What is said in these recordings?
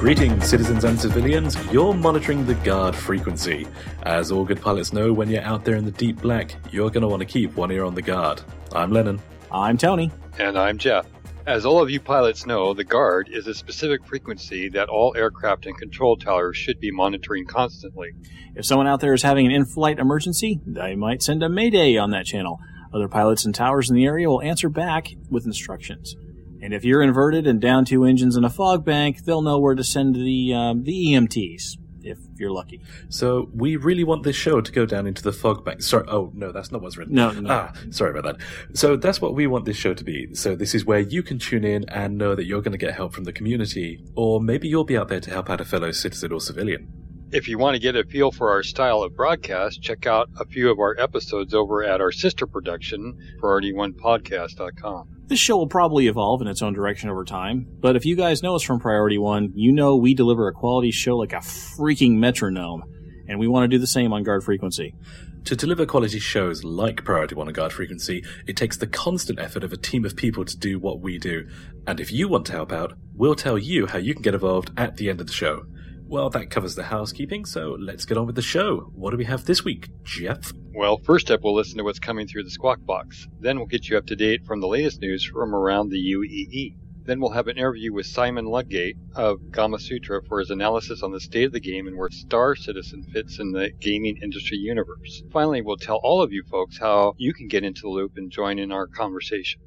Greetings, citizens and civilians. You're monitoring the guard frequency. As all good pilots know, when you're out there in the deep black, you're going to want to keep one ear on the guard. I'm Lennon. I'm Tony. And I'm Jeff. As all of you pilots know, the guard is a specific frequency that all aircraft and control towers should be monitoring constantly. If someone out there is having an in flight emergency, they might send a mayday on that channel. Other pilots and towers in the area will answer back with instructions. And if you're inverted and down two engines in a fog bank, they'll know where to send the um, the EMTs if you're lucky. So we really want this show to go down into the fog bank. Sorry, oh no, that's not what's written. No, no. Ah, sorry about that. So that's what we want this show to be. So this is where you can tune in and know that you're going to get help from the community, or maybe you'll be out there to help out a fellow citizen or civilian. If you want to get a feel for our style of broadcast, check out a few of our episodes over at our sister production, PriorityOnePodcast.com. This show will probably evolve in its own direction over time, but if you guys know us from Priority One, you know we deliver a quality show like a freaking metronome, and we want to do the same on Guard Frequency. To deliver quality shows like Priority One and Guard Frequency, it takes the constant effort of a team of people to do what we do. And if you want to help out, we'll tell you how you can get involved at the end of the show. Well, that covers the housekeeping, so let's get on with the show. What do we have this week, Jeff? Well, first up, we'll listen to what's coming through the Squawk Box. Then we'll get you up to date from the latest news from around the UEE. Then we'll have an interview with Simon Ludgate of Gamasutra for his analysis on the state of the game and where Star Citizen fits in the gaming industry universe. Finally, we'll tell all of you folks how you can get into the loop and join in our conversation.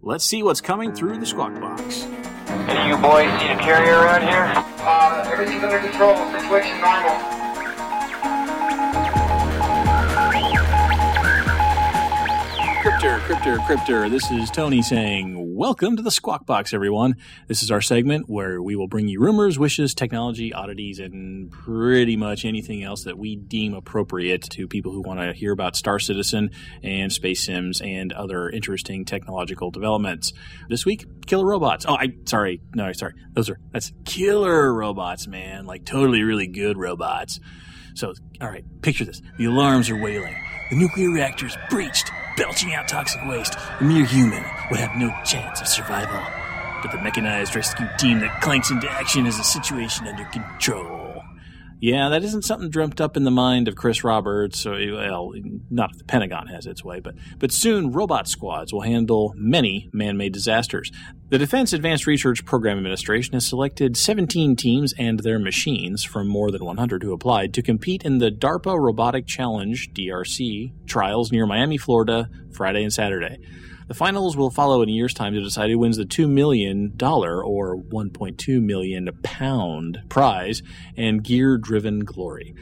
Let's see what's coming through the Squawk Box. Any you boys need a carrier around here? Uh, everything's under control. Situation normal. Cryptor, Cryptor, Cryptor. This is Tony saying, Welcome to the Squawk Box, everyone. This is our segment where we will bring you rumors, wishes, technology, oddities, and pretty much anything else that we deem appropriate to people who want to hear about Star Citizen and Space Sims and other interesting technological developments. This week, killer robots. Oh, I sorry, no, sorry. Those are that's killer robots, man. Like totally, really good robots. So, all right, picture this: the alarms are wailing. The nuclear reactor is breached, belching out toxic waste. A mere human would have no chance of survival. But the mechanized rescue team that clanks into action has the situation under control. Yeah, that isn't something dreamt up in the mind of Chris Roberts, or, well, not if the Pentagon has its way, but, but soon robot squads will handle many man made disasters. The Defense Advanced Research Program Administration has selected 17 teams and their machines from more than 100 who applied to compete in the DARPA Robotic Challenge DRC trials near Miami, Florida, Friday and Saturday. The finals will follow in a year's time to decide who wins the $2 million or 1.2 million pound prize and gear driven glory.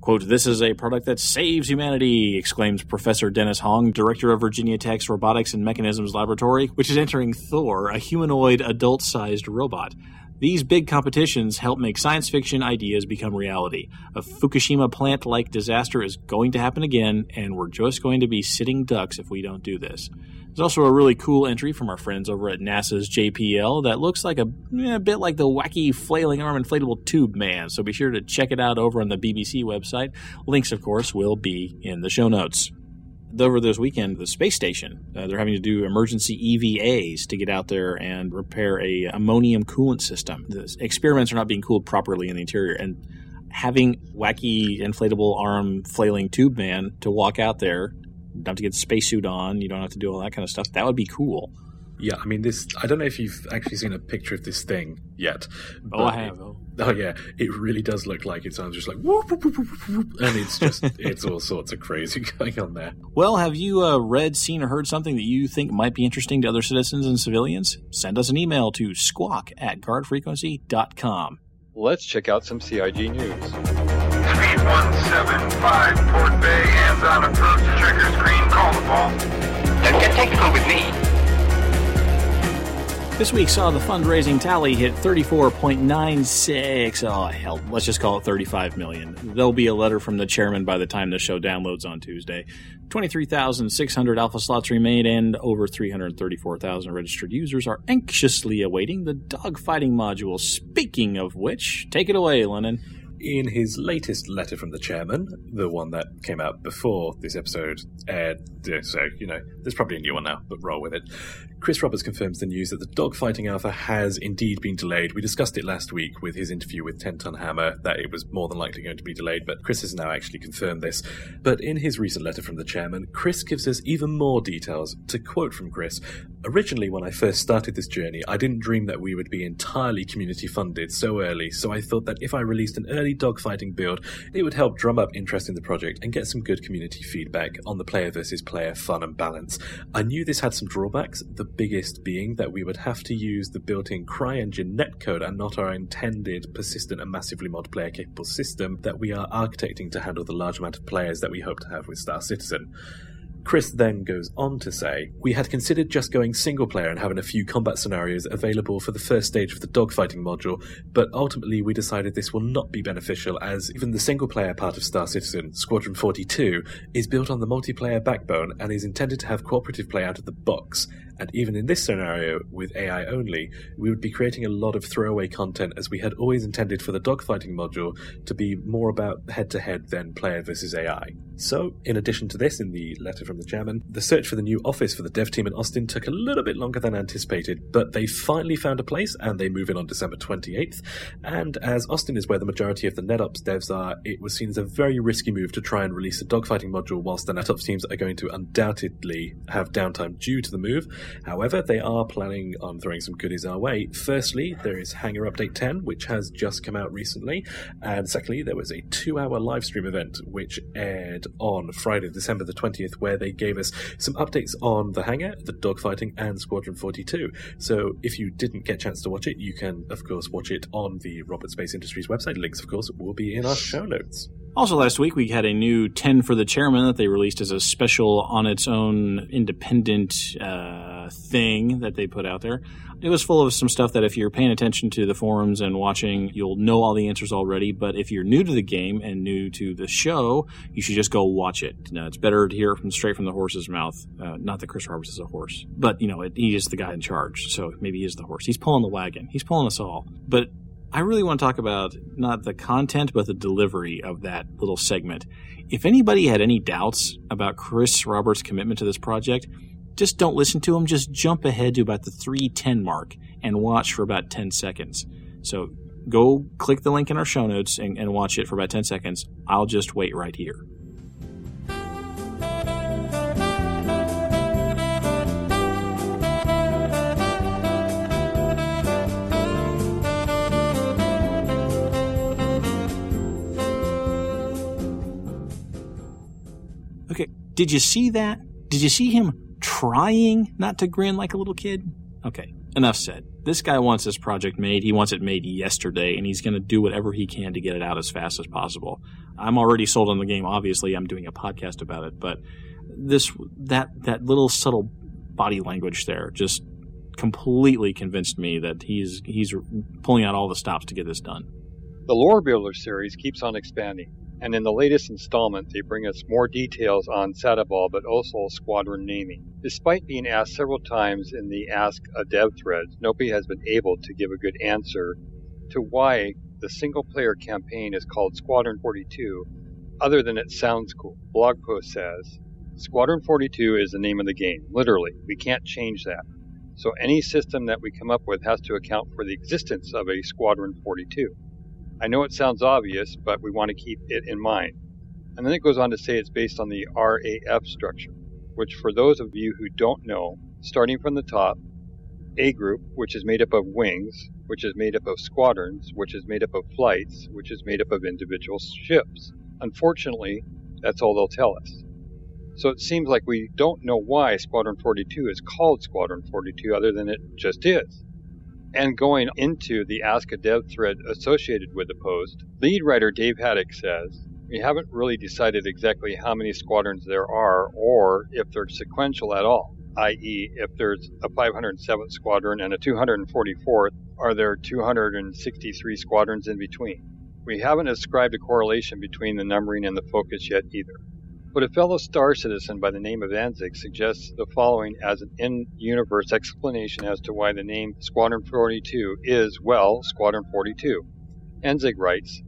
Quote, this is a product that saves humanity, exclaims Professor Dennis Hong, director of Virginia Tech's Robotics and Mechanisms Laboratory, which is entering Thor, a humanoid adult sized robot. These big competitions help make science fiction ideas become reality. A Fukushima plant like disaster is going to happen again, and we're just going to be sitting ducks if we don't do this. There's also a really cool entry from our friends over at NASA's JPL that looks like a, a bit like the wacky flailing arm inflatable tube man, so be sure to check it out over on the BBC website. Links, of course, will be in the show notes over this weekend, the space station, uh, they're having to do emergency EVAs to get out there and repair a ammonium coolant system. The experiments are not being cooled properly in the interior, and having wacky inflatable arm flailing tube man to walk out there, don't have to get the spacesuit on, you don't have to do all that kind of stuff. That would be cool. Yeah, I mean, this. I don't know if you've actually seen a picture of this thing yet. Oh, I have. Oh. oh yeah, it really does look like it sounds just like whoop, whoop, whoop, whoop, whoop, and it's just it's all sorts of crazy going on there. Well, have you uh, read, seen, or heard something that you think might be interesting to other citizens and civilians? Send us an email to squawk at guardfrequency.com. Let's check out some CIG news. Speed 175, Port Bay, hands on approach, checker screen, call the ball. Don't get technical with me. This week saw the fundraising tally hit 34.96. Oh, hell, let's just call it 35 million. There'll be a letter from the chairman by the time the show downloads on Tuesday. 23,600 alpha slots remain, and over 334,000 registered users are anxiously awaiting the dogfighting module. Speaking of which, take it away, Lennon. In his latest letter from the chairman, the one that came out before this episode aired, so, you know, there's probably a new one now, but roll with it. Chris Roberts confirms the news that the dogfighting alpha has indeed been delayed. We discussed it last week with his interview with Ten Ton Hammer that it was more than likely going to be delayed, but Chris has now actually confirmed this. But in his recent letter from the chairman, Chris gives us even more details. To quote from Chris, Originally, when I first started this journey, I didn't dream that we would be entirely community funded so early, so I thought that if I released an early dogfighting build, it would help drum up interest in the project and get some good community feedback on the player versus player fun and balance. I knew this had some drawbacks, the biggest being that we would have to use the built in CryEngine netcode and not our intended persistent and massively multiplayer capable system that we are architecting to handle the large amount of players that we hope to have with Star Citizen. Chris then goes on to say, We had considered just going single player and having a few combat scenarios available for the first stage of the dogfighting module, but ultimately we decided this will not be beneficial as even the single player part of Star Citizen, Squadron 42, is built on the multiplayer backbone and is intended to have cooperative play out of the box. And even in this scenario, with AI only, we would be creating a lot of throwaway content as we had always intended for the dogfighting module to be more about head to head than player versus AI. So, in addition to this, in the letter from the chairman, the search for the new office for the dev team in Austin took a little bit longer than anticipated, but they finally found a place and they move in on December 28th. And as Austin is where the majority of the NetOps devs are, it was seen as a very risky move to try and release a dogfighting module whilst the NetOps teams are going to undoubtedly have downtime due to the move. However, they are planning on throwing some goodies our way. Firstly, there is Hangar Update 10, which has just come out recently. And secondly, there was a two hour live stream event which aired on Friday, December the 20th, where they gave us some updates on the hangar, the dogfighting, and Squadron 42. So if you didn't get a chance to watch it, you can, of course, watch it on the Roberts Space Industries website. Links, of course, will be in our show notes. Also, last week we had a new 10 for the chairman that they released as a special on its own independent uh, thing that they put out there. It was full of some stuff that if you're paying attention to the forums and watching, you'll know all the answers already. But if you're new to the game and new to the show, you should just go watch it. Now, it's better to hear from straight from the horse's mouth. Uh, not that Chris Roberts is a horse, but you know, it, he is the guy in charge. So maybe he is the horse. He's pulling the wagon. He's pulling us all. But I really want to talk about not the content, but the delivery of that little segment. If anybody had any doubts about Chris Roberts' commitment to this project, just don't listen to him. Just jump ahead to about the 310 mark and watch for about 10 seconds. So go click the link in our show notes and, and watch it for about 10 seconds. I'll just wait right here. Okay, did you see that? Did you see him trying not to grin like a little kid? Okay, enough said. This guy wants this project made. He wants it made yesterday, and he's going to do whatever he can to get it out as fast as possible. I'm already sold on the game. Obviously, I'm doing a podcast about it, but this that that little subtle body language there just completely convinced me that he's he's pulling out all the stops to get this done. The Lore Builder series keeps on expanding, and in the latest installment, they bring us more details on Sadabal but also squadron naming. Despite being asked several times in the Ask a Dev threads, nobody has been able to give a good answer to why the single player campaign is called Squadron 42, other than it sounds cool. Blog post says Squadron 42 is the name of the game, literally. We can't change that. So any system that we come up with has to account for the existence of a Squadron 42. I know it sounds obvious, but we want to keep it in mind. And then it goes on to say it's based on the RAF structure, which, for those of you who don't know, starting from the top, A group, which is made up of wings, which is made up of squadrons, which is made up of flights, which is made up of individual ships. Unfortunately, that's all they'll tell us. So it seems like we don't know why Squadron 42 is called Squadron 42 other than it just is. And going into the Ask a Dev thread associated with the post, lead writer Dave Haddock says, We haven't really decided exactly how many squadrons there are or if they're sequential at all. i.e., if there's a 507th squadron and a 244th, are there 263 squadrons in between? We haven't ascribed a correlation between the numbering and the focus yet either. But a fellow star citizen by the name of Anzig suggests the following as an in universe explanation as to why the name Squadron 42 is, well, Squadron 42. Anzig writes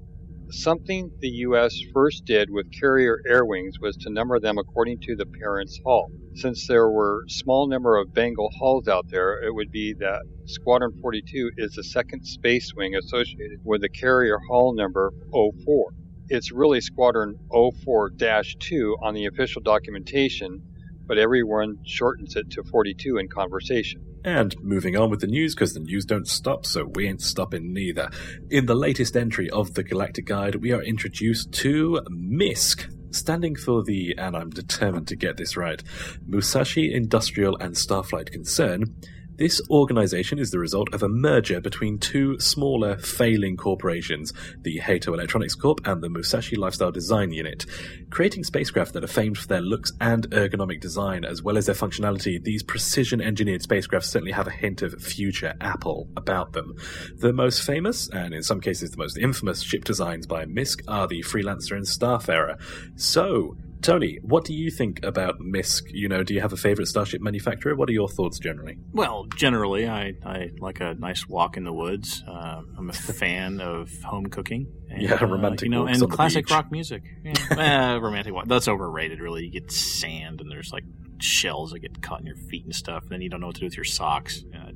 Something the U.S. first did with carrier air wings was to number them according to the parent's hull. Since there were small number of Bengal hulls out there, it would be that Squadron 42 is the second space wing associated with the carrier hull number 04 it's really Squadron 04-2 on the official documentation, but everyone shortens it to 42 in conversation. And moving on with the news, because the news don't stop, so we ain't stopping neither. In the latest entry of the Galactic Guide, we are introduced to MISC, standing for the, and I'm determined to get this right, Musashi Industrial and Starflight Concern, this organization is the result of a merger between two smaller, failing corporations, the Hato Electronics Corp and the Musashi Lifestyle Design Unit. Creating spacecraft that are famed for their looks and ergonomic design, as well as their functionality, these precision engineered spacecraft certainly have a hint of future Apple about them. The most famous, and in some cases the most infamous, ship designs by MISC are the Freelancer and Starfarer. So, Tony, what do you think about MISC? You know, do you have a favorite starship manufacturer? What are your thoughts generally? Well, generally, I, I like a nice walk in the woods. Uh, I'm a fan of home cooking. And, yeah, romantic, uh, you know, and classic rock music. Yeah, uh, romantic walk. That's overrated, really. You get sand and there's like shells that get caught in your feet and stuff, and then you don't know what to do with your socks. Uh,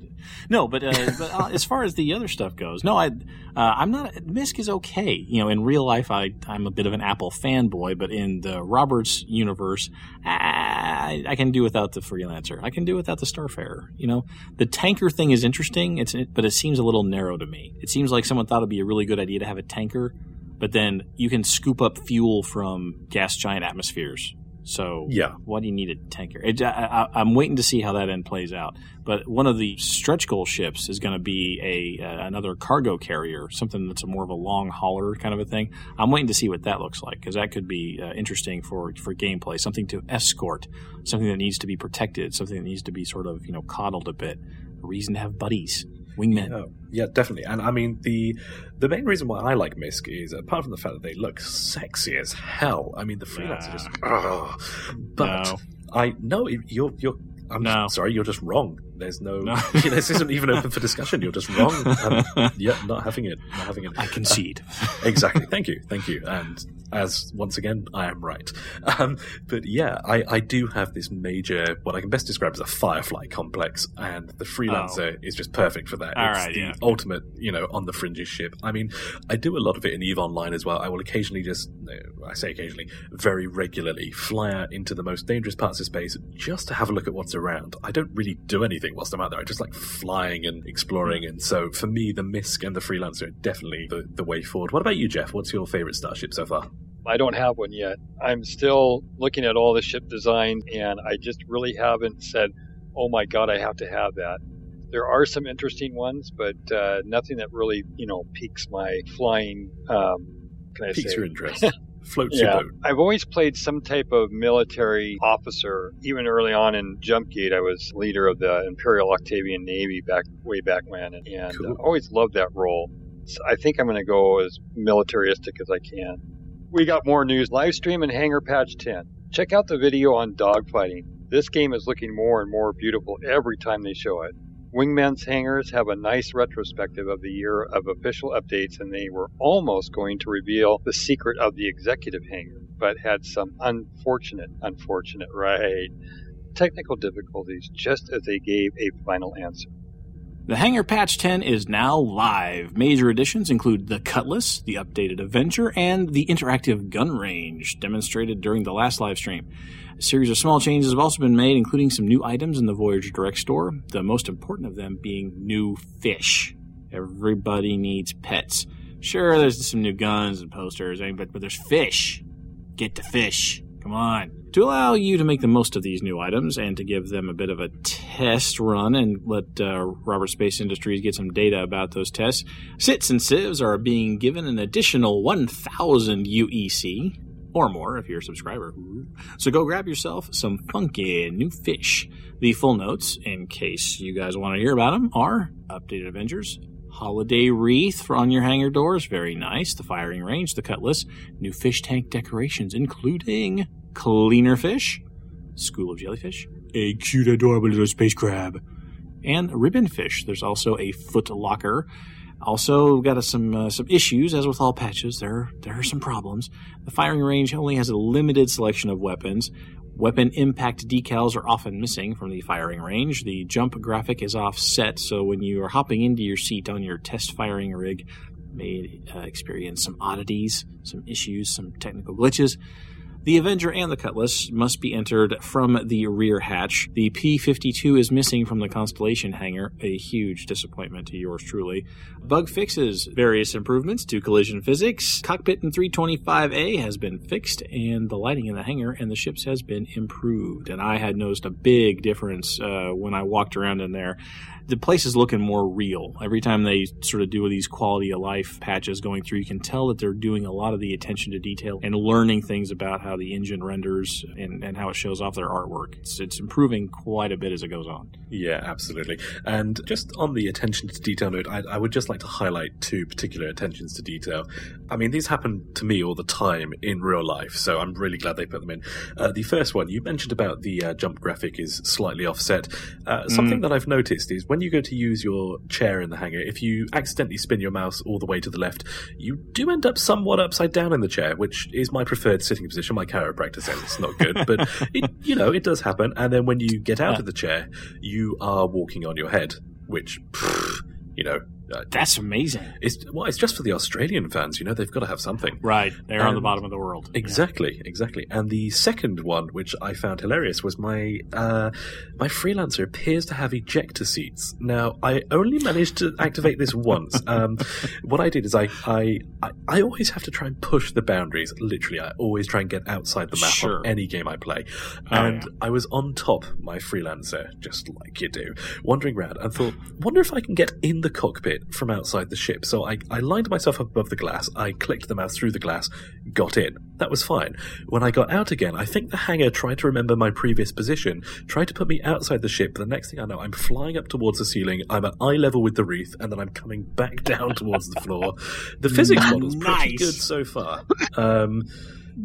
no, but uh, but uh, as far as the other stuff goes, no, I uh, I'm not. MISC is okay. You know, in real life, I I'm a bit of an Apple fanboy, but in the Roberts universe, I, I can do without the freelancer. I can do without the Starfarer. You know, the tanker thing is interesting. It's but it seems a little narrow to me. It seems like someone thought it'd be a really good idea to have a tanker, but then you can scoop up fuel from gas giant atmospheres. So Yeah. why do you need a tanker? It, I, I'm waiting to see how that end plays out. But one of the stretch goal ships is going to be a uh, another cargo carrier, something that's a more of a long hauler kind of a thing. I'm waiting to see what that looks like because that could be uh, interesting for for gameplay. Something to escort, something that needs to be protected, something that needs to be sort of you know coddled a bit. A reason to have buddies, wingmen. Oh, yeah, definitely. And I mean, the the main reason why I like MISC is apart from the fact that they look sexy as hell. I mean, the freelance are just. ugh. But No. I no, you're you're. I'm No. sorry, you're just wrong. There's no, No. this isn't even open for discussion. You're just wrong. Um, yeah, not having it. Not having it. I concede. exactly. Thank you. Thank you. And as once again, I am right. Um, but yeah, I, I do have this major, what I can best describe as a firefly complex, and the freelancer is just perfect for that. Oh. All it's right, the yeah. ultimate, you know, on the fringes ship. I mean, I do a lot of it in Eve Online as well. I will occasionally just, I say occasionally, very regularly fly out into the most dangerous parts of space just to have a look at what's around. I don't really do anything whilst I'm out there. I just like flying and exploring. And so for me, the MISC and the freelancer are definitely the, the way forward. What about you, Jeff? What's your favorite starship so far? I don't have one yet. I'm still looking at all the ship design, and I just really haven't said, "Oh my God, I have to have that." There are some interesting ones, but uh, nothing that really, you know, piques my flying. Um, can I Piques say? your interest. Floats Yeah, your boat. I've always played some type of military officer. Even early on in Jumpgate, I was leader of the Imperial Octavian Navy back way back when, and, and Cool. uh, always loved that role. So I think I'm going to go as militaristic as I can. We got more news. Live stream and Hangar Patch 10. Check out the video on dogfighting. This game is looking more and more beautiful every time they show it. Wingman's Hangars have a nice retrospective of the year of official updates, and they were almost going to reveal the secret of the executive hangar, but had some unfortunate, unfortunate, right, technical difficulties just as they gave a final answer. The Hangar Patch 10 is now live. Major additions include the Cutlass, the updated Avenger, and the interactive gun range demonstrated during the last live stream. A series of small changes have also been made, including some new items in the Voyager Direct store, the most important of them being new fish. Everybody needs pets. Sure, there's some new guns and posters, but, but there's fish. Get the fish. Come on. To allow you to make the most of these new items and to give them a bit of a test run and let uh, Roberts Space Industries get some data about those tests, SITs and CIVs are being given an additional 1,000 UEC. Or more if you're a subscriber. So go grab yourself some funky new fish. The full notes, in case you guys want to hear about them, are Updated Avengers, Holiday Wreath for on your hangar doors, very nice. The firing range, the cutlass, new fish tank decorations, including cleaner fish, school of jellyfish, a cute, adorable little space crab, and ribbon fish. There's also a foot locker. Also, got some uh, some issues, as with all patches. There there are some problems. The firing range only has a limited selection of weapons. Weapon impact decals are often missing from the firing range. The jump graphic is offset, so when you are hopping into your seat on your test firing rig, may uh, experience some oddities, some issues, some technical glitches. The Avenger and the Cutlass must be entered from the rear hatch. The P 52 is missing from the Constellation hangar, a huge disappointment to yours truly. Bug fixes, various improvements to collision physics. Cockpit in 325A has been fixed, and the lighting in the hangar and the ships has been improved. And I had noticed a big difference uh, when I walked around in there the place is looking more real. Every time they sort of do these quality of life patches going through, you can tell that they're doing a lot of the attention to detail and learning things about how the engine renders and, and how it shows off their artwork. It's, it's improving quite a bit as it goes on. Yeah, absolutely. And just on the attention to detail note, I, I would just like to highlight two particular attentions to detail. I mean, these happen to me all the time in real life, so I'm really glad they put them in. Uh, the first one, you mentioned about the uh, jump graphic is slightly offset. Uh, something Mm. that I've noticed is when you go to use your chair in the hangar, if you accidentally spin your mouse all the way to the left, you do end up somewhat upside down in the chair, which is my preferred sitting position. My chiropractor says it's not good, but it, you know it does happen. And then when you get out of the chair, you are walking on your head, which pff, you know. Uh, That's amazing. it's well, it's just for the Australian fans. You know, they've got to have something. Right. They're on the bottom of the world. Exactly, exactly. And the second one, which I found hilarious, was my uh, my freelancer appears to have ejector seats. Now, I only managed to activate this once. Um, what I did is I, I I always have to try and push the boundaries. Literally, I always try and get outside the map Sure. on any game I play. Oh, and yeah. I was on top my freelancer, just like you do, wandering around, and thought, wonder if I can get in the cockpit from outside the ship. So I, I lined myself up above the glass, I clicked the mouse through the glass, got in. That was fine. When I got out again, I think the hangar tried to remember my previous position, tried to put me outside the ship, but the next thing I know, I'm flying up towards the ceiling, I'm at eye level with the wreath, and then I'm coming back down towards the floor. The physics model's pretty good so far. Um,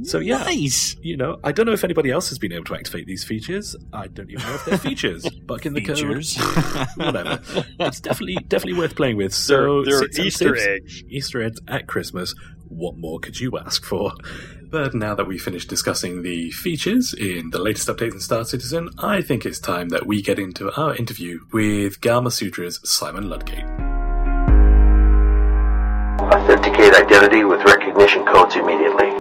so yeah, Nice. you know, I don't know if anybody else has been able to activate these features. I don't even know if they're features. Buck in the Features. code, whatever. It's definitely definitely worth playing with. So they're Easter six- eggs. Easter eggs at Christmas. What more could you ask for? But now that we've finished discussing the features in the latest update in Star Citizen, I think it's time that we get into our interview with Gamasutra's Simon Ludgate. Authenticate identity with recognition codes immediately.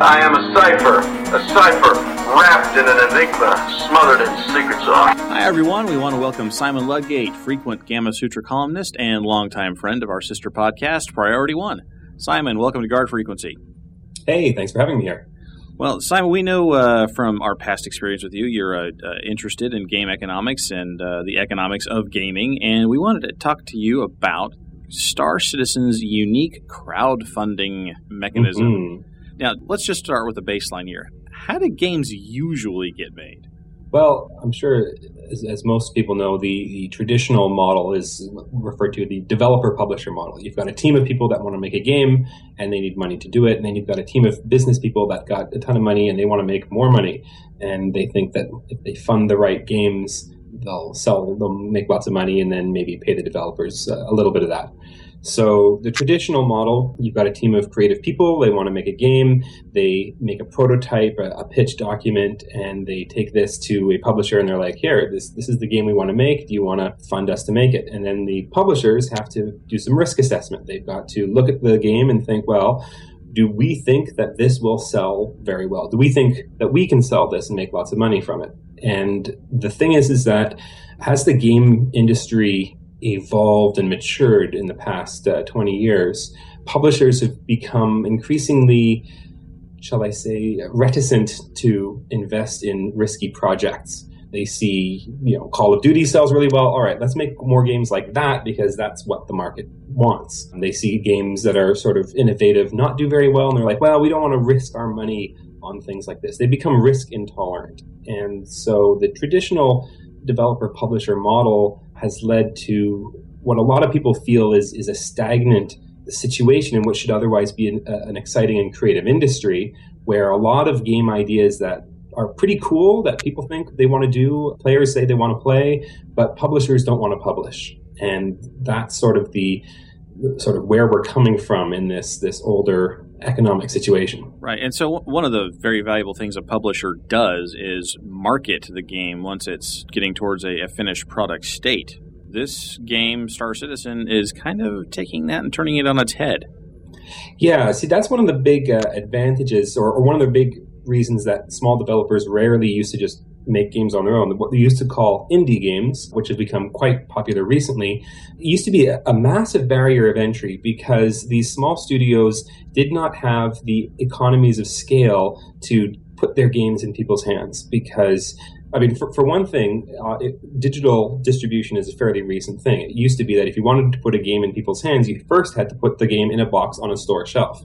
I am a cipher. A cipher wrapped in an enigma, smothered in secret sauce. Hi, everyone. We want to welcome Simon Ludgate, frequent Gamasutra columnist and longtime friend of our sister podcast, Priority One. Simon, welcome to Guard Frequency. Hey, thanks for having me here. Well, Simon, we know uh, from our past experience with you, you're uh, uh, interested in game economics and uh, the economics of gaming, and we wanted to talk to you about Star Citizen's unique crowdfunding mechanism. Mhm. Now, let's just start with the baseline here. How do games usually get made? Well, I'm sure, as, as most people know, the, the traditional model is referred to the developer publisher model. You've got a team of people that want to make a game and they need money to do it, and then you've got a team of business people that got a ton of money and they want to make more money, and they think that if they fund the right games, they'll sell they'll make lots of money, and then maybe pay the developers uh, a little bit of that. So the traditional model, you've got a team of creative people. They want to make a game. They make a prototype, a, a pitch document, and they take this to a publisher, and they're like, "Here, this this is the game we want to make. Do you want to fund us to make it?" And then the publishers have to do some risk assessment. They've got to look at the game and think, "Well." Do we think that this will sell very well? Do we think that we can sell this and make lots of money from it? And the thing is, is that as the game industry evolved and matured in the past uh, 20 years, publishers have become increasingly, shall I say, reticent to invest in risky projects. They see, you know, Call of Duty sells really well. All right, let's make more games like that because that's what the market wants. And they see games that are sort of innovative not do very well, and they're like, well, we don't want to risk our money on things like this. They become risk intolerant. And so the traditional developer publisher model has led to what a lot of people feel is, is a stagnant situation in what should otherwise be an, uh, an exciting and creative industry where a lot of game ideas that are pretty cool that people think they want to do, players say they want to play, but publishers don't want to publish. And that's sort of the sort of where we're coming from in this this older economic situation. Right. And so one of the very valuable things a publisher does is market the game once it's getting towards a, a finished product state. This game, Star Citizen, is kind of taking that and turning it on its head. Yeah, see, that's one of the big uh, advantages, or, or one of the big reasons that small developers rarely used to just make games on their own. What they used to call indie games, which have become quite popular recently, used to be a, a, massive barrier of entry because these small studios did not have the economies of scale to put their games in people's hands because I mean, for, for one thing, uh, it, digital distribution is a fairly recent thing. It used to be that if you wanted to put a game in people's hands, you first had to put the game in a box on a store shelf.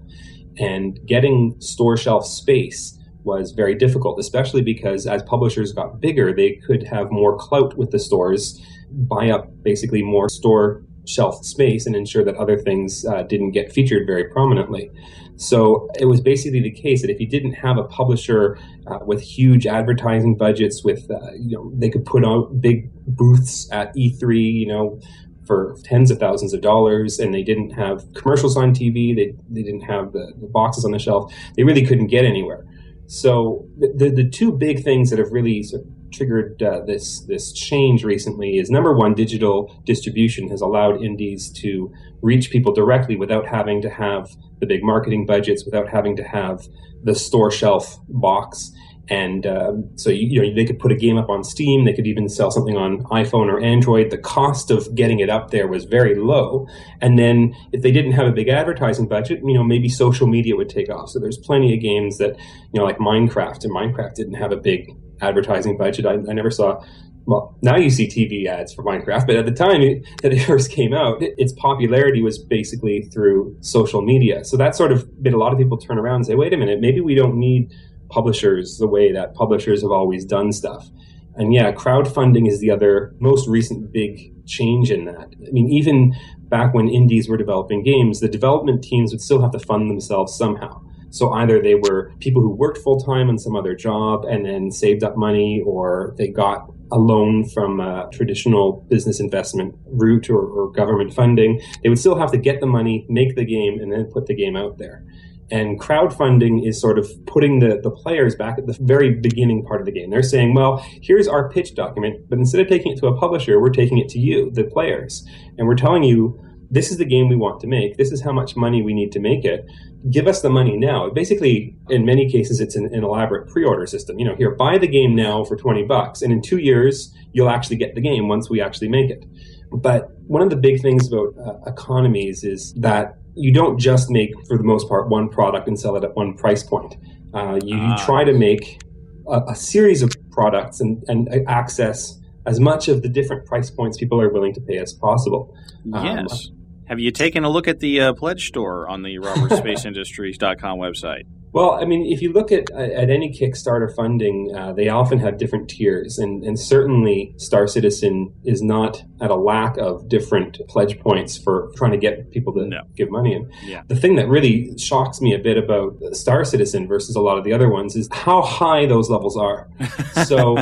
And getting store shelf space was very difficult, especially because as publishers got bigger, they could have more clout with the stores, buy up basically more store shelf space, and ensure that other things uh, didn't get featured very prominently. So it was basically the case that if you didn't have a publisher uh, with huge advertising budgets, with uh, you know they could put out big booths at E3, you know, for tens of thousands of dollars, and they didn't have commercials on TV, they they didn't have the, the boxes on the shelf, they really couldn't get anywhere. So the, the, the two big things that have really sort of triggered uh, this this change recently is number one, digital distribution has allowed indies to reach people directly without having to have the big marketing budgets, without having to have the store shelf box, and um, so you, you, know they could put a game up on Steam. They could even sell something on iPhone or Android. The cost of getting it up there was very low. And then if they didn't have a big advertising budget, you know maybe social media would take off. So there's plenty of games that you know like Minecraft, and Minecraft didn't have a big advertising budget. I, I never saw. Well, now you see TV ads for Minecraft, but at the time it, that it first came out, its popularity was basically through social media. So that sort of made a lot of people turn around and say, "Wait a minute, maybe we don't need." Publishers the way that publishers have always done stuff. And yeah, crowdfunding is the other most recent big change in that. I mean, even back when indies were developing games, the development teams would still have to fund themselves somehow. So either they were people who worked full time on some other job and then saved up money, or they got a loan from a traditional business investment route or, or government funding. They would still have to get the money, make the game, and then put the game out there. And crowdfunding is sort of putting the, the players back at the very beginning part of the game. They're saying, well, here's our pitch document, but instead of taking it to a publisher, we're taking it to you, the players. And we're telling you, this is the game we want to make. This is how much money we need to make it. Give us the money now. Basically, in many cases, it's an, an elaborate pre-order system. You know, here, buy the game now for 20 bucks. And in two years, you'll actually get the game once we actually make it. But one of the big things about uh, economies is that you don't just make, for the most part, one product and sell it at one price point. Uh, you, you, ah. try to make a, a, series of products and, and access as much of the different price points people are willing to pay as possible. Um, yes. Um, Have you taken a look at the uh, pledge store on the robertspaceindustries.com website? Well, I mean, if you look at at any Kickstarter funding, uh, they often have different tiers, and and certainly Star Citizen is not at a lack of different pledge points for trying to get people to no. give money. And yeah. the thing that really shocks me a bit about Star Citizen versus a lot of the other ones is how high those levels are. so,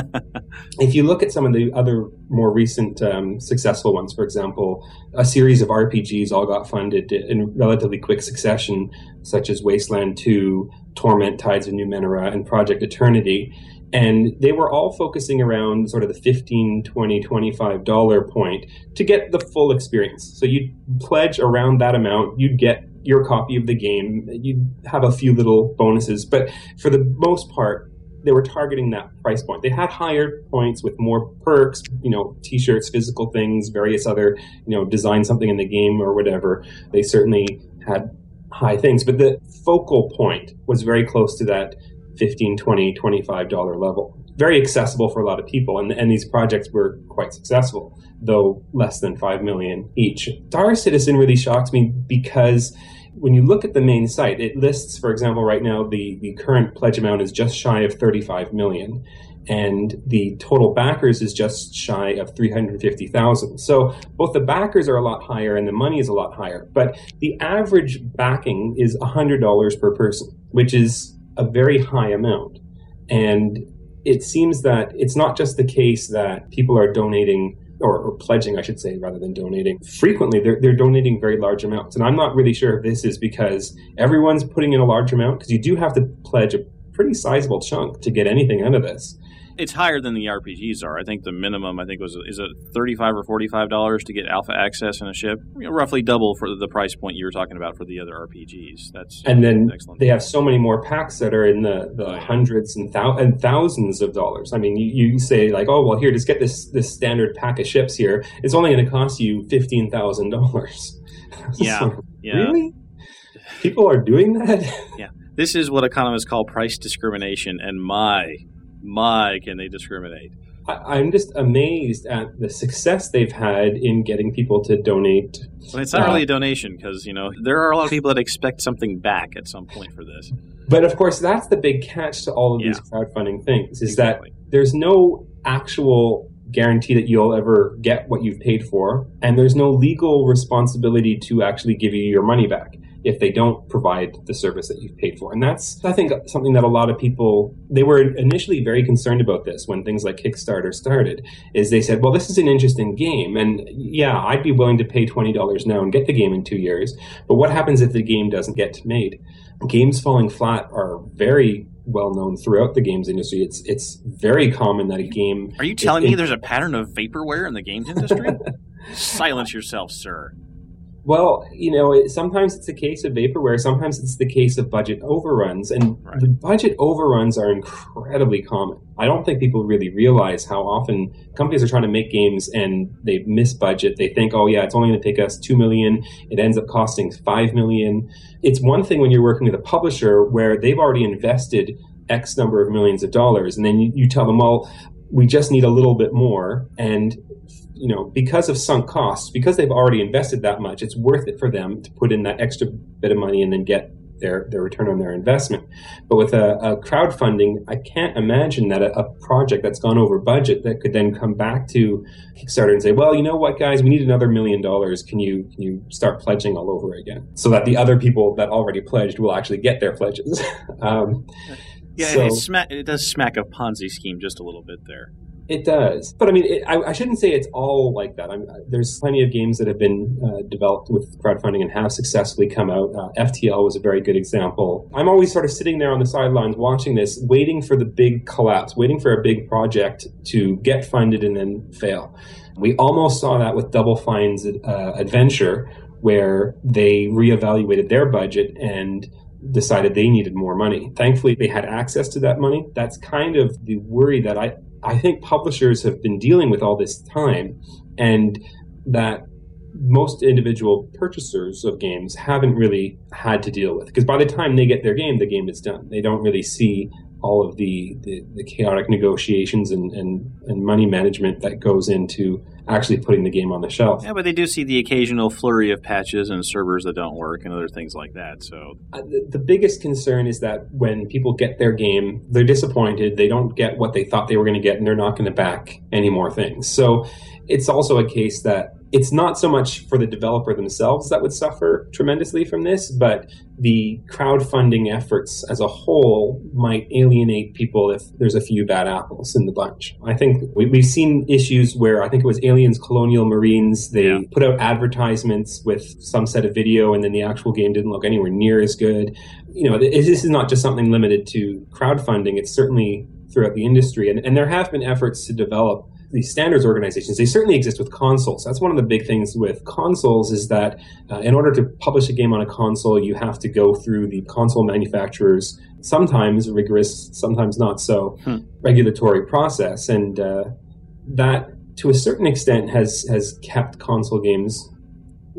if you look at some of the other more recent um, successful ones, for example, a series of RPGs all got funded in relatively quick succession, such as Wasteland Two. Torment, Tides of Numenera, and Project Eternity. And they were all focusing around sort of the 15 20 $25 point to get the full experience. So you'd pledge around that amount, you'd get your copy of the game, you'd have a few little bonuses. But for the most part, they were targeting that price point. They had higher points with more perks, you know, t-shirts, physical things, various other, you know, design something in the game or whatever. They certainly had high things, but the focal point was very close to that 15, 20, 25 dollar level. Very accessible for a lot of people, and, and these projects were quite successful, though less than 5 million each. Star Citizen really shocks me because when you look at the main site, it lists, for example, right now the, the current pledge amount is just shy of 35 million and the total backers is just shy of 350,000. So both the backers are a lot higher and the money is a lot higher, but the average backing is $100 per person, which is a very high amount. And it seems that it's not just the case that people are donating or, or, pledging, I should say, rather than donating. Frequently, they're, they're donating very large amounts. And I'm not really sure if this is because everyone's putting in a large amount, because you do have to pledge a pretty sizable chunk to get anything out of this it's higher than the RPGs are. I think the minimum I think was is it thirty five or forty five dollars to get alpha access in a ship, you know, roughly double for the price point you were talking about for the other RPGs. That's and then excellent. they have so many more packs that are in the, the hundreds and, thou- and thousands of dollars. I mean, you, you say like, oh well, here just get this this standard pack of ships here. It's only going to cost you fifteen thousand dollars. Yeah, so, yeah. Really? People are doing that? yeah. This is what economists call price discrimination, and my my, can they discriminate? I'm just amazed at the success they've had in getting people to donate. Well, it's not uh, really a donation because you know there are a lot of people that expect something back at some point for this. But of course, that's the big catch to all of yeah. these crowdfunding things: is exactly. that there's no actual guarantee that you'll ever get what you've paid for, and there's no legal responsibility to actually give you your money back if they don't provide the service that you've paid for. And that's, I think, something that a lot of people, they were initially very concerned about this when things like Kickstarter started, is they said, well, this is an interesting game. And yeah, I'd be willing to pay $20 now and get the game in two years. But what happens if the game doesn't get made? Games falling flat are very well known throughout the games industry. It's it's very common that a game. Are you telling me there's a pattern of vaporware in the games industry? Silence yourself, sir. Well, you know, it, sometimes it's a case of vaporware. Sometimes it's the case of budget overruns, and right. the budget overruns are incredibly common. I don't think people really realize how often companies are trying to make games and they miss budget. They think, oh yeah, it's only going to take us two million. It ends up costing five million. It's one thing when you're working with a publisher where they've already invested X number of millions of dollars, and then you, you tell them, well, we just need a little bit more, and you know, because of sunk costs, because they've already invested that much, it's worth it for them to put in that extra bit of money and then get their, their return on their investment. But with a, a crowdfunding, I can't imagine that a, a, project that's gone over budget that could then come back to Kickstarter and say, well, you know what, guys, we need another million dollars. Can you, can you start pledging all over again? So that the other people that already pledged will actually get their pledges. um, yeah, so, it, smack, it does smack of Ponzi scheme just a little bit there. It does, but I mean, it, I, I, shouldn't say it's all like that. I'm, there's plenty of games that have been uh, developed with crowdfunding and have successfully come out. Uh, FTL was a very good example. I'm always sort of sitting there on the sidelines watching this, waiting for the big collapse, waiting for a big project to get funded and then fail. We almost saw that with Double Fine's uh, Adventure, where they reevaluated their budget and decided they needed more money. Thankfully, they had access to that money. That's kind of the worry that I, I think publishers have been dealing with all this time, and that most individual purchasers of games haven't really had to deal with. Because by the time they get their game, the game is done. They don't really see all of the, the, the chaotic negotiations and, and, and money management that goes into actually putting the game on the shelf. Yeah, but they do see the occasional flurry of patches and servers that don't work and other things like that. So uh, the, the, biggest concern is that when people get their game, they're disappointed. They don't get what they thought they were going to get, and they're not going to back any more things. So it's also a case that it's not so much for the developer themselves that would suffer tremendously from this, but the crowdfunding efforts as a whole might alienate people if there's a few bad apples in the bunch. I think we, have seen issues where I think it was Aliens Colonial Marines, they yeah. put out advertisements with some set of video and then the actual game didn't look anywhere near as good. You know, this is not just something limited to crowdfunding, it's certainly throughout the industry. And, and there have been efforts to develop these standards organizations, they certainly exist with consoles. That's one of the big things with consoles is that uh, in order to publish a game on a console, you have to go through the console manufacturer's sometimes rigorous, sometimes not so hmm. regulatory process, and uh, that to a certain extent has has kept console games,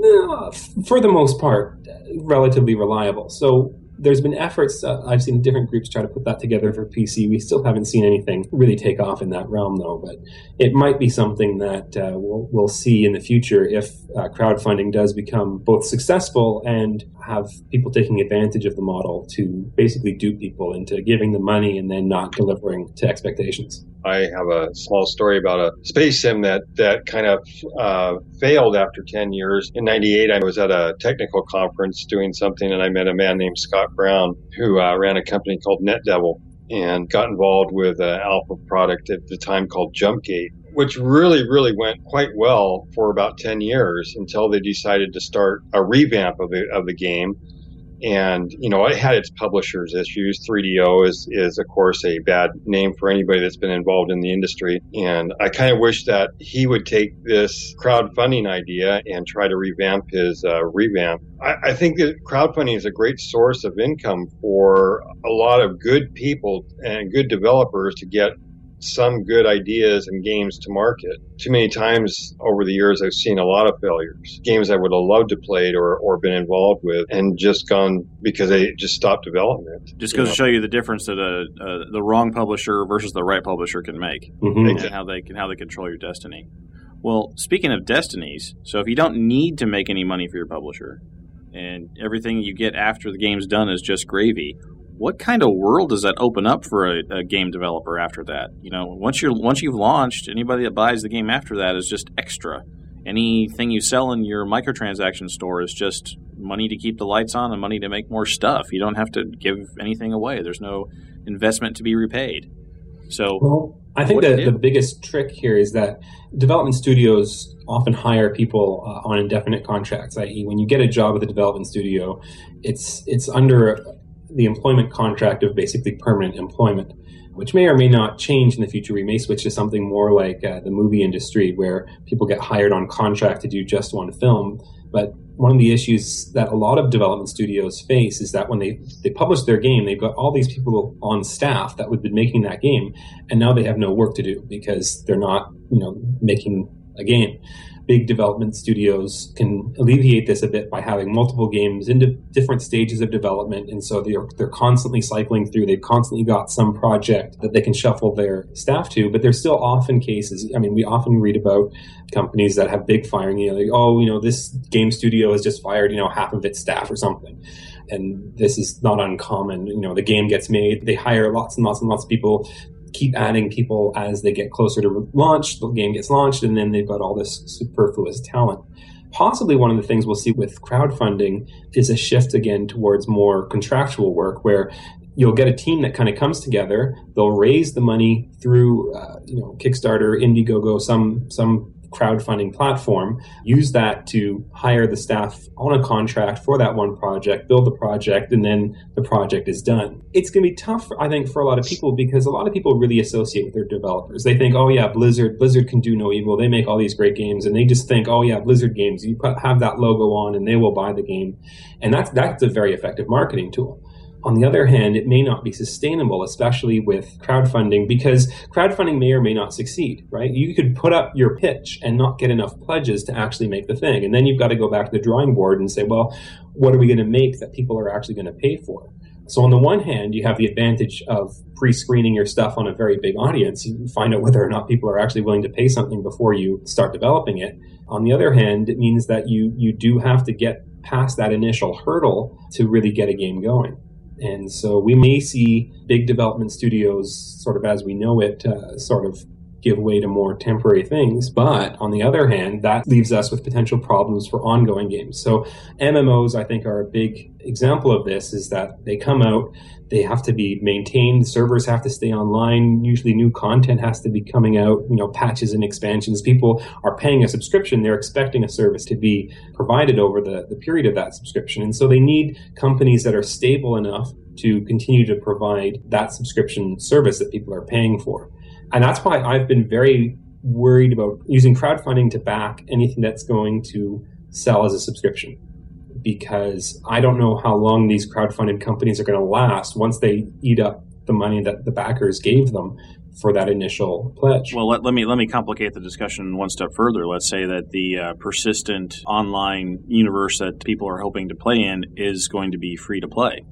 uh, for the most part, relatively reliable. So there's been efforts. Uh, I've seen different groups try to put that together for PC. We still haven't seen anything really take off in that realm, though. But it might be something that uh, we'll, we'll see in the future if uh, crowdfunding does become both successful and have people taking advantage of the model to basically dupe people into giving them money and then not delivering to expectations. I have a small story about a space sim that, that kind of uh, failed after 10 years. In 98, I was at a technical conference doing something and I met a man named Scott Brown who uh, ran a company called NetDevil and got involved with an alpha product at the time called JumpGate which really, really went quite well for about 10 years until they decided to start a revamp of the, of the game. And, you know, it had its publishers issues. 3DO is, is, of course, a bad name for anybody that's been involved in the industry. And I kind of wish that he would take this crowdfunding idea and try to revamp his uh, revamp. I, I think that crowdfunding is a great source of income for a lot of good people and good developers to get some good ideas and games to market. Too many times over the years, I've seen a lot of failures. Games I would have loved to played or, or been involved with and just gone because they just stopped development. Just goes to show you the difference that a, a, the wrong publisher versus the right publisher can make Mhm. and how they can how they control your destiny. Well, speaking of destinies, so if you don't need to make any money for your publisher and everything you get after the game's done is just gravy, what kind of world does that open up for a, a game developer after that? You know, once you're once you've launched, anybody that buys the game after that is just extra. Anything you sell in your microtransaction store is just money to keep the lights on and money to make more stuff. You don't have to give anything away. There's no investment to be repaid. So, Well, I think that the biggest trick here is that development studios often hire people uh, on indefinite contracts. I.e., when you get a job with a development studio, it's it's under the employment contract of basically permanent employment, which may or may not change in the future. We may switch to something more like uh, the movie industry, where people get hired on contract to do just one film. But one of the issues that a lot of development studios face is that when they, they publish their game, they've got all these people on staff that would be making that game, and now they have no work to do because they're not, you know, making a game. Big development studios can alleviate this a bit by having multiple games into different stages of development, and so they're they're constantly cycling through. They've constantly got some project that they can shuffle their staff to, but there's still often cases. I mean, we often read about companies that have big firing. You know, like, oh, you know, this game studio has just fired, you know, half of its staff or something. And this is not uncommon. You know, the game gets made, they hire lots and lots and lots of people, keep adding people as they get closer to launch. The game gets launched, and then they've got all this superfluous talent. Possibly one of the things we'll see with crowdfunding is a shift again towards more contractual work where you'll get a team that kind of comes together. They'll raise the money through, uh, you know, Kickstarter, Indiegogo, some some crowdfunding platform. Use that to hire the staff on a contract for that one project, build the project, and then the project is done. It's going to be tough, I think, for a lot of people because a lot of people really associate with their developers. They think, oh yeah, Blizzard, Blizzard can do no evil. They make all these great games, and they just think, oh yeah, Blizzard games. You have that logo on, and they will buy the game, and that's that's a very effective marketing tool. On the other hand, it may not be sustainable, especially with crowdfunding, because crowdfunding may or may not succeed, right? You could put up your pitch and not get enough pledges to actually make the thing. And then you've got to go back to the drawing board and say, well, what are we going to make that people are actually going to pay for? So on the one hand, you have the advantage of pre-screening your stuff on a very big audience. You find out whether or not people are actually willing to pay something before you start developing it. On the other hand, it means that you you do have to get past that initial hurdle to really get a game going. And so we may see big development studios, sort of as we know it, uh, sort of give way to more temporary things. But on the other hand, that leaves us with potential problems for ongoing games. So MMOs, I think, are a big example of this is that they come out, they have to be maintained, servers have to stay online, usually new content has to be coming out, you know, patches and expansions. People are paying a subscription, they're expecting a service to be provided over the, the period of that subscription. And so they need companies that are stable enough to continue to provide that subscription service that people are paying for. And that's why I've been very worried about using crowdfunding to back anything that's going to sell as a subscription. Because I don't know how long these crowdfunded companies are going to last once they eat up the money that the backers gave them for that initial pledge. Well, let, let me let me complicate the discussion one step further. Let's say that the uh, persistent online universe that people are hoping to play in is going to be free to play.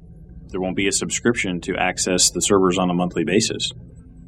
There won't be a subscription to access the servers on a monthly basis.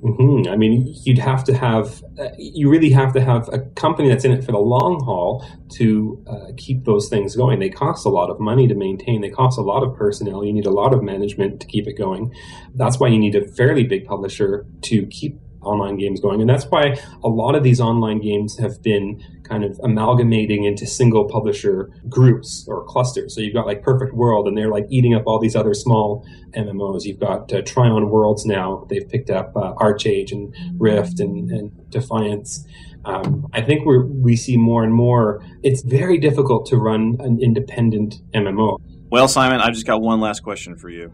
Hmm I mean, you'd have to have, uh, you really have to have a company that's in it for the long haul to uh, keep those things going. They cost a lot of money to maintain. They cost a lot of personnel. You need a lot of management to keep it going. That's why you need a fairly big publisher to keep online games going. And that's why a lot of these online games have been kind of amalgamating into single publisher groups or clusters. So you've got like Perfect World, and they're like eating up all these other small MMOs. You've got uh, Trion Worlds now. They've picked up uh, ArcheAge and Rift and, and Defiance. Um, I think we we see more and more. It's very difficult to run an independent MMO. Well, Simon, I've just got one last question for you.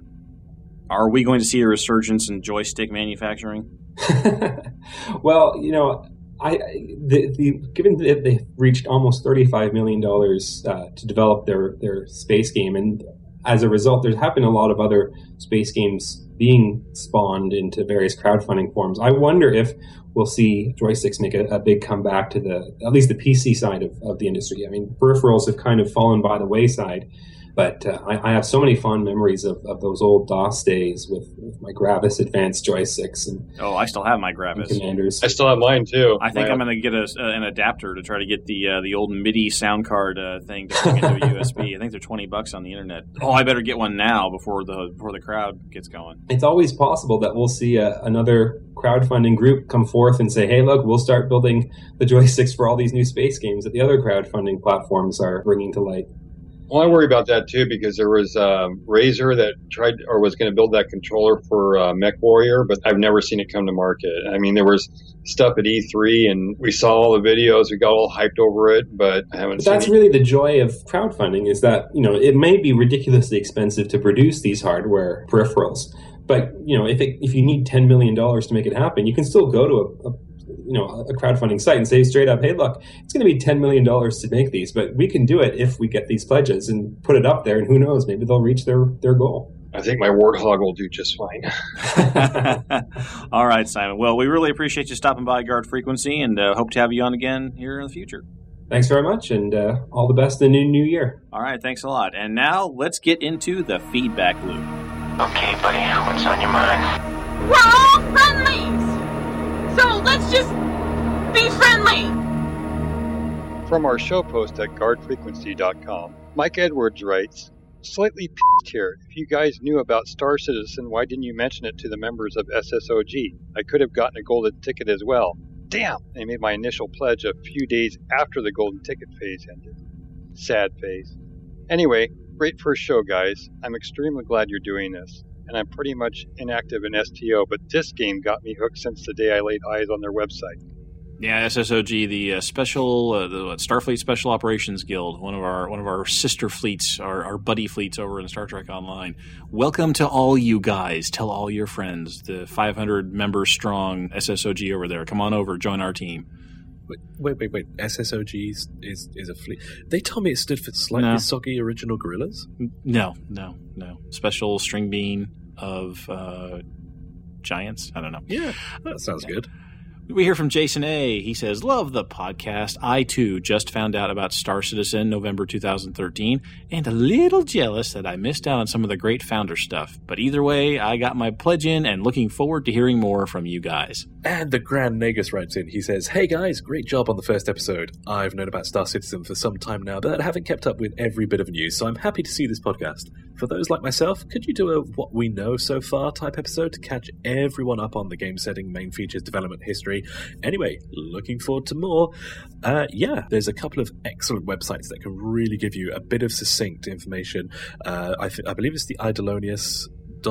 Are we going to see a resurgence in joystick manufacturing? well, you know, I the, the given that they've reached almost thirty five million dollars uh, to develop their their space game, and as a result, there's happened a lot of other space games being spawned into various crowdfunding forms. I wonder if we'll see joysticks make a, a, big comeback to the at least the PC side of, of the industry. I mean, peripherals have kind of fallen by the wayside. But uh, I, I, have so many fond memories of, of those old DOS days with, with, my Gravis Advanced joysticks and oh, I still have my Gravis commanders. I still have mine too. I think my I'm going to get a, an adapter to try to get the uh, the old MIDI sound card uh, thing to plug into a USB. I think they're twenty bucks on the internet. Oh, I better get one now before the before the crowd gets going. It's always possible that we'll see a, uh, another crowdfunding group come forth and say, "Hey, look, we'll start building the joysticks for all these new space games that the other crowdfunding platforms are bringing to light." Well, I worry about that too because there was um, Razer that tried or was going to build that controller for uh, MechWarrior, but I've never seen it come to market. I mean, there was stuff at E3 and we saw all the videos, we got all hyped over it, but I haven't. But that's really the joy of crowdfunding is that you know it may be ridiculously expensive to produce these hardware peripherals, but you know if it, if you need ten million dollars to make it happen, you can still go to a, a you know a crowdfunding site and say straight up, hey, look, it's going to be ten million dollars to make these, but we can do it if we get these pledges and put it up there, and who knows, maybe they'll reach their their goal. I think my warthog will do just fine. All right, Simon. Well, we really appreciate you stopping by Guard Frequency, and uh, hope to have you on again here in the future. Thanks very much, and uh, all the best in the new new year. All right, thanks a lot. And now let's get into the feedback loop. Okay, buddy, what's on your mind? We're all friendlies! So let's just be friendly! From our show post at guardfrequency.com, Mike Edwards writes, Slightly pissed here. If you guys knew about Star Citizen, why didn't you mention it to the members of SSOG? I could have gotten a golden ticket as well. Damn! I made my initial pledge a few days after the golden ticket phase ended. Sad phase. Anyway, great first show, guys. I'm extremely glad you're doing this and I'm pretty much inactive in STO, but this game got me hooked since the day I laid eyes on their website. Yeah, SSOG, the uh, special, uh, the Starfleet Special Operations Guild, one of our one of our sister fleets, our, our buddy fleets over in Star Trek Online. Welcome to all you guys. Tell all your friends. The 500 member strong SSOG over there. Come on over, join our team. Wait, wait, wait, wait. SSOG is, is, is a fleet. They told me it stood for Slightly no. Soggy Original Gorillas. No, no, no. Special string bean of uh, giants. I don't know. Yeah, that sounds yeah. good. We hear from Jason A. He says, Love the podcast. I too just found out about Star Citizen November 2013 and a little jealous that I missed out on some of the great founder stuff. But either way, I got my pledge in and looking forward to hearing more from you guys. And the Grand Negus writes in. He says, Hey guys, great job on the first episode. I've known about Star Citizen for some time now, but haven't kept up with every bit of news, so I'm happy to see this podcast. For those like myself, could you do a what we know so far type episode to catch everyone up on the game setting, main features, development history? Anyway, looking forward to more. Uh, yeah, there's a couple of excellent websites that can really give you a bit of succinct information. Uh, I, th- I believe it's the Idolonius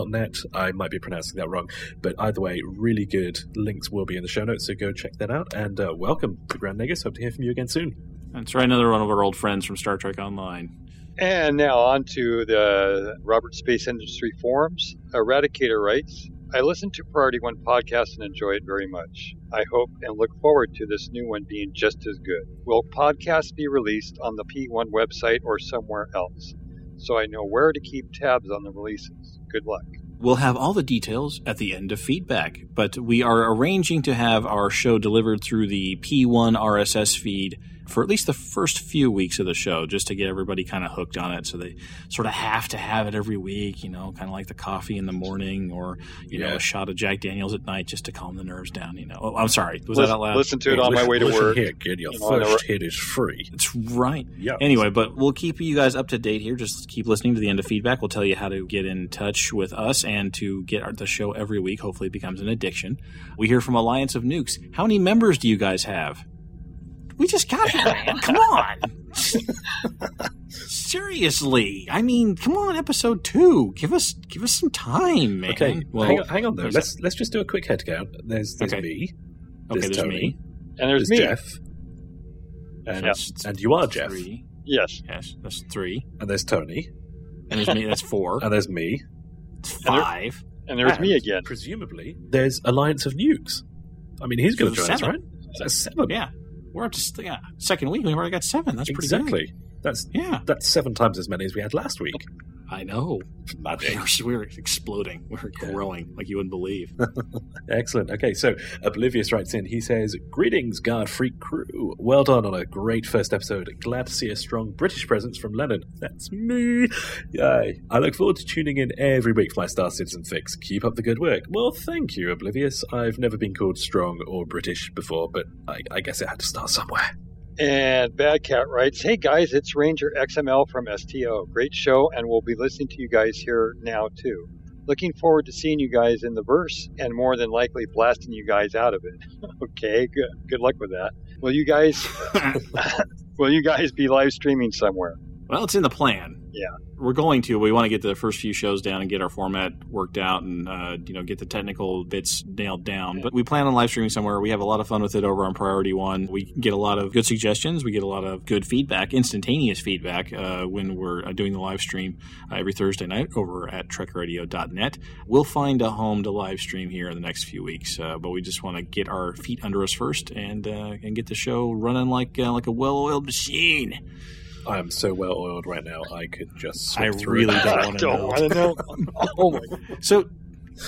net. I might be pronouncing that wrong, but either way, really good. Links will be in the show notes, so go check that out. And uh, welcome to Grand Negus. Hope to hear from you again soon. That's right, another one of our old friends from Star Trek Online. And now on to the Robert Space Industry forums. Eradicator writes, I listen to Priority One podcast and enjoy it very much. I hope and look forward to this new one being just as good. Will podcasts be released on the P1 website or somewhere else? So I know where to keep tabs on the releases. Good luck. We'll have all the details at the end of feedback, but we are arranging to have our show delivered through the P1 RSS feed for at least the first few weeks of the show, just to get everybody kind of hooked on it. So they sort of have to have it every week, you know, kind of like the coffee in the morning or, you know, a shot of Jack Daniels at night just to calm the nerves down, you know. Oh, I'm sorry. Was listen, that out loud? listen to it on my way to work. Here, kid, your You know, first hit is free. It's right. Yeah. Anyway, but we'll keep you guys up to date here. Just keep listening to the end of feedback. We'll tell you how to get in touch with us and to get our, the show every week. Hopefully, it becomes an addiction. We hear from Alliance of Nukes. How many members do you guys have? We just got here, man. Come on. Seriously, I mean, come on, episode two. Give us, give us some time, man. Okay, Well, hang on, hang on though. Let's let's just do a quick head count. There's there's Okay. me. Okay, there's there's Tony, me. And there's, There's me. Jeff. And, That's and you are Jeff. Three. Yes. Yes, that's three. And there's Tony. And there's me. That's four. And there's me. It's And there- five. And there's me again. Presumably, there's Alliance of Nukes. I mean, he's going to join us, right? That's seven. Yeah, we're up to yeah second week. We've already got seven. That's pretty good. exactly. That's Yeah, that's seven times as many as we had last week. I know. Magic. We're, we're exploding. We're growing like you wouldn't believe. Excellent. Okay, so Oblivious writes in. He says, "Greetings, Guard Freak crew. Well done on a great first episode. Glad to see a strong British presence from Lennon. That's me. Yay! I look forward to tuning in every week for my Star Citizen fix. Keep up the good work. Well, thank you, Oblivious. I've never been called strong or British before, but I, I guess it had to start somewhere. And Bad Cat writes, Hey guys, it's Ranger XML from STO. Great show, and we'll be listening to you guys here now too. Looking forward to seeing you guys in the verse and more than likely blasting you guys out of it. okay, good, good luck with that. Will you guys will you guys be live streaming somewhere? Well, it's in the plan. Yeah. We're going to. We want to get the first few shows down and get our format worked out, and uh, you know get the technical bits nailed down. But we plan on live streaming somewhere. We have a lot of fun with it over on Priority One. We get a lot of good suggestions. We get a lot of good feedback, instantaneous feedback uh, when we're uh, doing the live stream uh, every Thursday night over at TrekRadio.net. We'll find a home to live stream here in the next few weeks, uh, but we just want to get our feet under us first and uh, and get the show running like uh, like a well-oiled machine. I am so well oiled right now. I could just. I really don't want to Don't know. want to know. oh my So,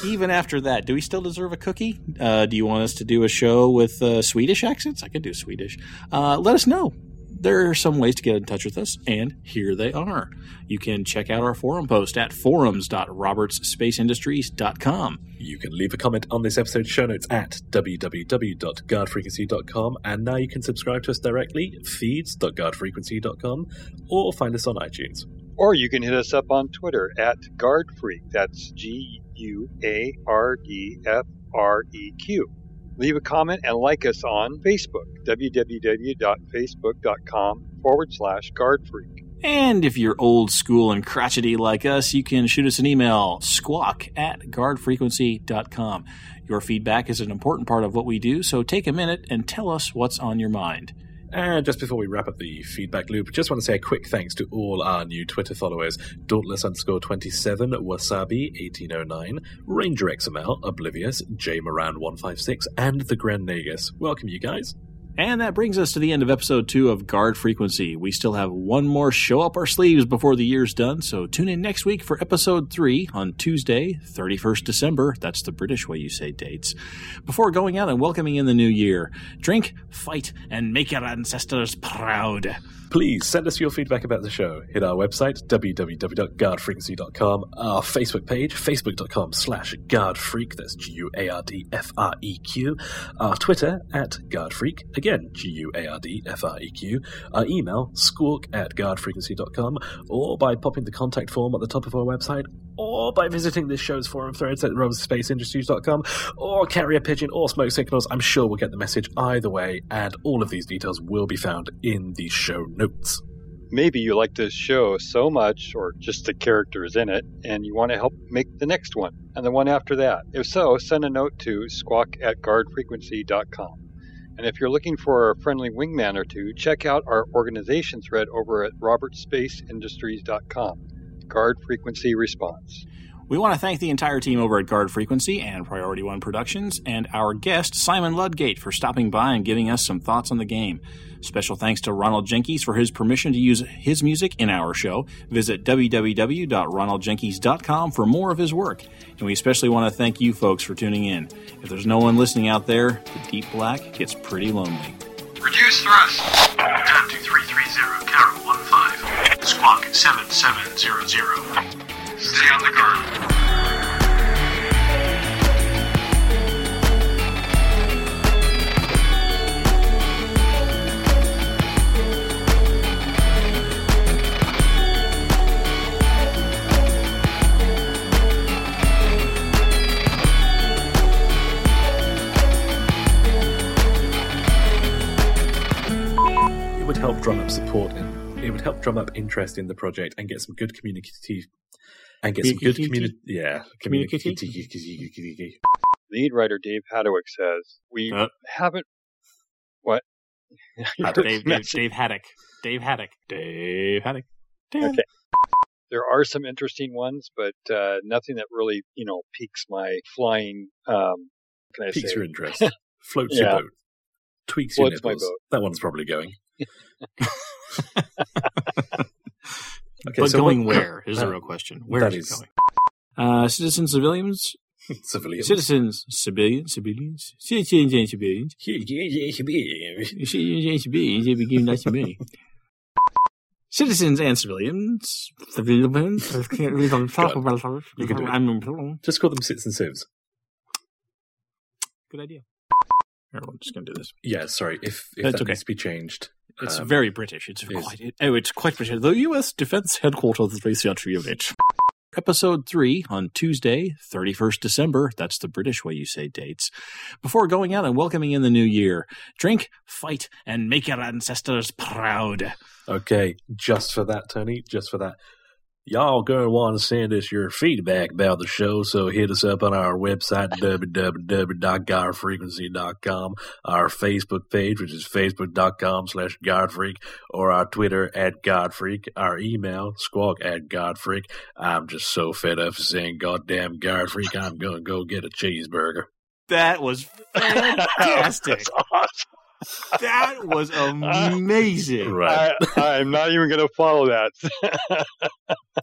even after that, do we still deserve a cookie? Uh, do you want us to do a show with uh, Swedish accents? I could do Swedish. Uh, let us know. There are some ways to get in touch with us, and here they are. You can check out our forum post at forums.robertsspaceindustries.com. You can leave a comment on this episode's show notes at www.guardfrequency.com, and now you can subscribe to us directly, feeds.guardfrequency.com, or find us on iTunes. Or you can hit us up on Twitter at Guard Freak. That's G U A R D F R E Q. Leave a comment and like us on Facebook, www.facebook.com forward slash Guard Freak. And if you're old school and crotchety like us, you can shoot us an email, squawk at guardfrequency.com. Your feedback is an important part of what we do, so take a minute and tell us what's on your mind. And just before we wrap up the feedback loop, just want to say a quick thanks to all our new Twitter followers Dauntless underscore 27, Wasabi 1809, Ranger XML, Oblivious, J Moran 156, and the Grand Negus. Welcome, you guys. And that brings us to the end of episode two of Guard Frequency. We still have one more show up our sleeves before the year's done, so tune in next week for episode three on Tuesday, 31st December. That's the British way you say dates. Before going out and welcoming in the new year, drink, fight, and make your ancestors proud. Please send us your feedback about the show. Hit our website, www.guardfrequency.com, our Facebook page, facebook.com slash guardfreak, that's G-U-A-R-D-F-R-E-Q, our Twitter, at guardfreak, again, G-U-A-R-D-F-R-E-Q, our email, squawk at guardfrequency.com, or by popping the contact form at the top of our website, or by visiting this show's forum threads at robospaceindustriescom or carrier pigeon, or smoke signals. I'm sure we'll get the message either way, and all of these details will be found in the show notes. Maybe you like this show so much, or just the characters in it, and you want to help make the next one and the one after that. If so, send a note to squawk at guardfrequency.com. And if you're looking for a friendly wingman or two, check out our organization thread over at robertspaceindustries.com. Guard Frequency Response. We want to thank the entire team over at Guard Frequency and Priority One Productions and our guest, Simon Ludgate, for stopping by and giving us some thoughts on the game. Special thanks to Ronald Jenkins for his permission to use his music in our show. Visit www.ronaldjenkins.com for more of his work. And we especially want to thank you folks for tuning in. If there's no one listening out there, the deep black gets pretty lonely. Reduce thrust. 22330, 15. Squawk 7700. Stay on the guard. help drum up support it would help drum up interest in the project and get some good community and get some good community. Yeah, community. Lead writer Dave Haddowick says, We Uh. haven't. What? Dave, Dave, Dave Haddock. Dave Haddock. Dave Haddock. Dave Okay. There are some interesting ones, but uh, nothing that really, you know, piques my flying. Um, can I Piques say? your interest, floats Yeah. your boat, tweaks your Floats my nipples. boat. That one's probably going. Okay, but so going what- where is the real question. Where that is it is- going? Uh, citizens, civilians, Civilians. citizens, civilians, civilians, citizens, and civilians, citizens, and civilians. They begin nice to me. Citizens and civilians, civilians. You can do it. Just call them citizens and civs. Good idea. Everyone's just gonna do this. Yeah, sorry. If if That's that okay. needs to be changed, It's um, very British. It's is- quite. oh, it's quite British. The U.S. Defense Headquarters Research Unit. Episode 3 on Tuesday, 31st December. That's the British way you say dates. Before going out and welcoming in the new year, drink, fight, and make your ancestors proud. Okay, just for that, Tony, just for that. Y'all gonna want to send us your feedback about the show, so hit us up on our website, www.godfrequency.com, our Facebook page, which is facebook.com slash godfreak, or our Twitter at godfreak, our email, squawk at godfreak. I'm just so fed up saying goddamn godfreak, I'm gonna go get a cheeseburger. That was fantastic. That's awesome. that was uh, amazing. Right. I, I'm not even going to follow that.